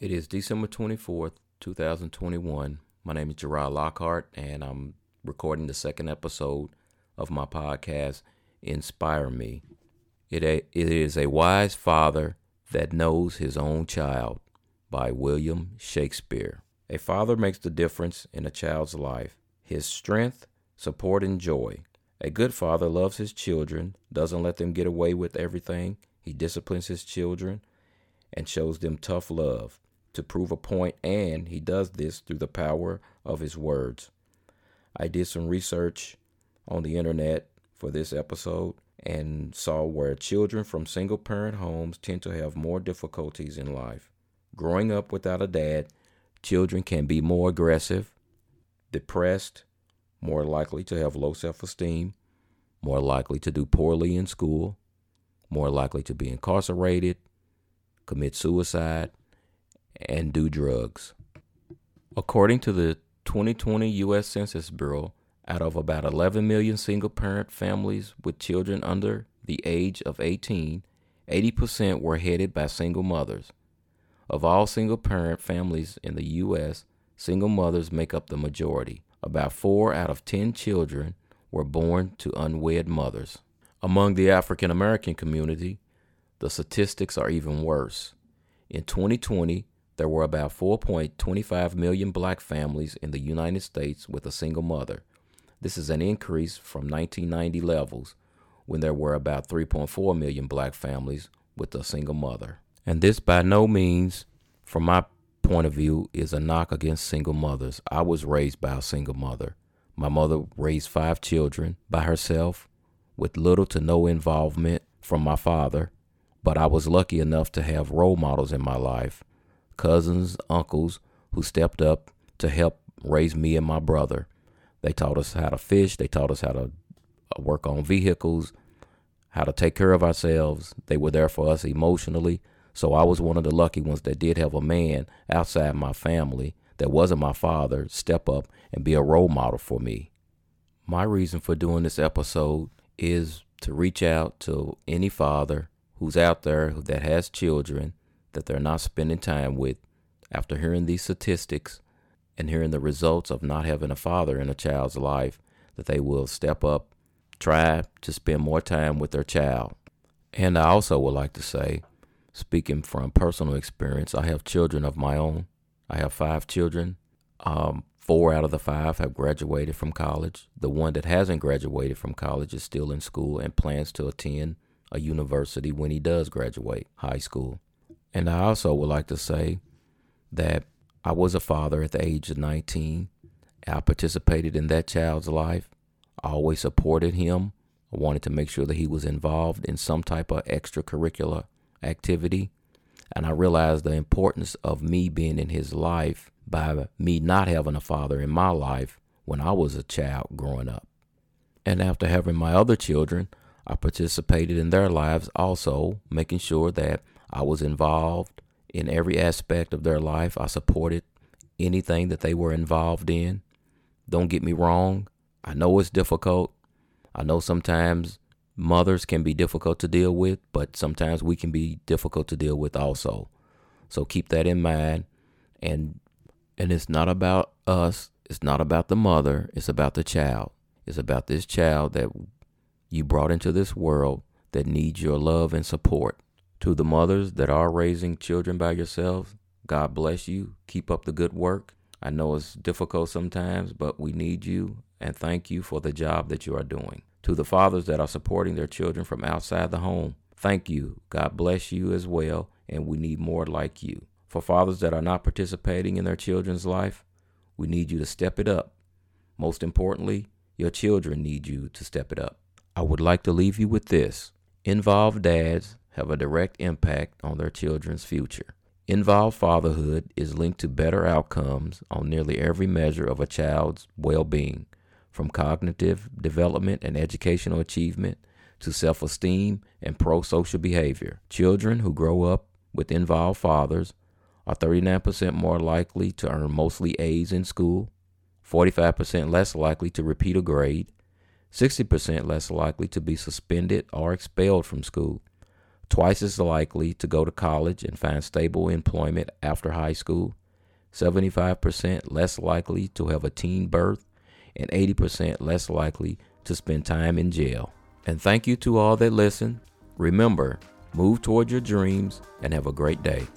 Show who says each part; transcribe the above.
Speaker 1: It is December 24th, 2021. My name is Gerard Lockhart, and I'm recording the second episode of my podcast, Inspire Me. It, it is A Wise Father That Knows His Own Child by William Shakespeare. A father makes the difference in a child's life, his strength, support, and joy. A good father loves his children, doesn't let them get away with everything. He disciplines his children and shows them tough love to prove a point, and he does this through the power of his words. I did some research on the internet for this episode and saw where children from single parent homes tend to have more difficulties in life. Growing up without a dad, children can be more aggressive, depressed, more likely to have low self esteem, more likely to do poorly in school, more likely to be incarcerated, commit suicide, and do drugs. According to the 2020 U.S. Census Bureau, out of about 11 million single parent families with children under the age of 18, 80% were headed by single mothers. Of all single parent families in the U.S., single mothers make up the majority. About 4 out of 10 children were born to unwed mothers. Among the African American community, the statistics are even worse. In 2020, there were about 4.25 million black families in the United States with a single mother. This is an increase from 1990 levels when there were about 3.4 million black families with a single mother. And this by no means, from my point of view, is a knock against single mothers. I was raised by a single mother. My mother raised five children by herself with little to no involvement from my father, but I was lucky enough to have role models in my life cousins, uncles who stepped up to help raise me and my brother. They taught us how to fish, they taught us how to uh, work on vehicles, how to take care of ourselves. They were there for us emotionally. So I was one of the lucky ones that did have a man outside my family that wasn't my father step up and be a role model for me. My reason for doing this episode is to reach out to any father who's out there that has children that they're not spending time with after hearing these statistics and hearing the results of not having a father in a child's life, that they will step up, try to spend more time with their child. And I also would like to say, speaking from personal experience, I have children of my own. I have five children. Um, four out of the five have graduated from college. The one that hasn't graduated from college is still in school and plans to attend a university when he does graduate high school. And I also would like to say that I was a father at the age of 19. I participated in that child's life. I always supported him. I wanted to make sure that he was involved in some type of extracurricular activity. And I realized the importance of me being in his life by me not having a father in my life when I was a child growing up. And after having my other children, I participated in their lives also, making sure that I was involved in every aspect of their life. I supported anything that they were involved in. Don't get me wrong. I know it's difficult. I know sometimes mothers can be difficult to deal with, but sometimes we can be difficult to deal with also. So keep that in mind. And and it's not about us. It's not about the mother. It's about the child. It's about this child that you brought into this world that needs your love and support. To the mothers that are raising children by yourselves, God bless you. Keep up the good work. I know it's difficult sometimes, but we need you and thank you for the job that you are doing. To the fathers that are supporting their children from outside the home, thank you. God bless you as well, and we need more like you. For fathers that are not participating in their children's life, we need you to step it up. Most importantly, your children need you to step it up. I would like to leave you with this. Involved dads have a direct impact on their children's future. Involved fatherhood is linked to better outcomes on nearly every measure of a child's well being, from cognitive development and educational achievement to self esteem and pro social behavior. Children who grow up with involved fathers are 39% more likely to earn mostly A's in school, 45% less likely to repeat a grade, 60% less likely to be suspended or expelled from school, twice as likely to go to college and find stable employment after high school, 75% less likely to have a teen birth, and 80% less likely to spend time in jail. And thank you to all that listen. Remember, move toward your dreams and have a great day.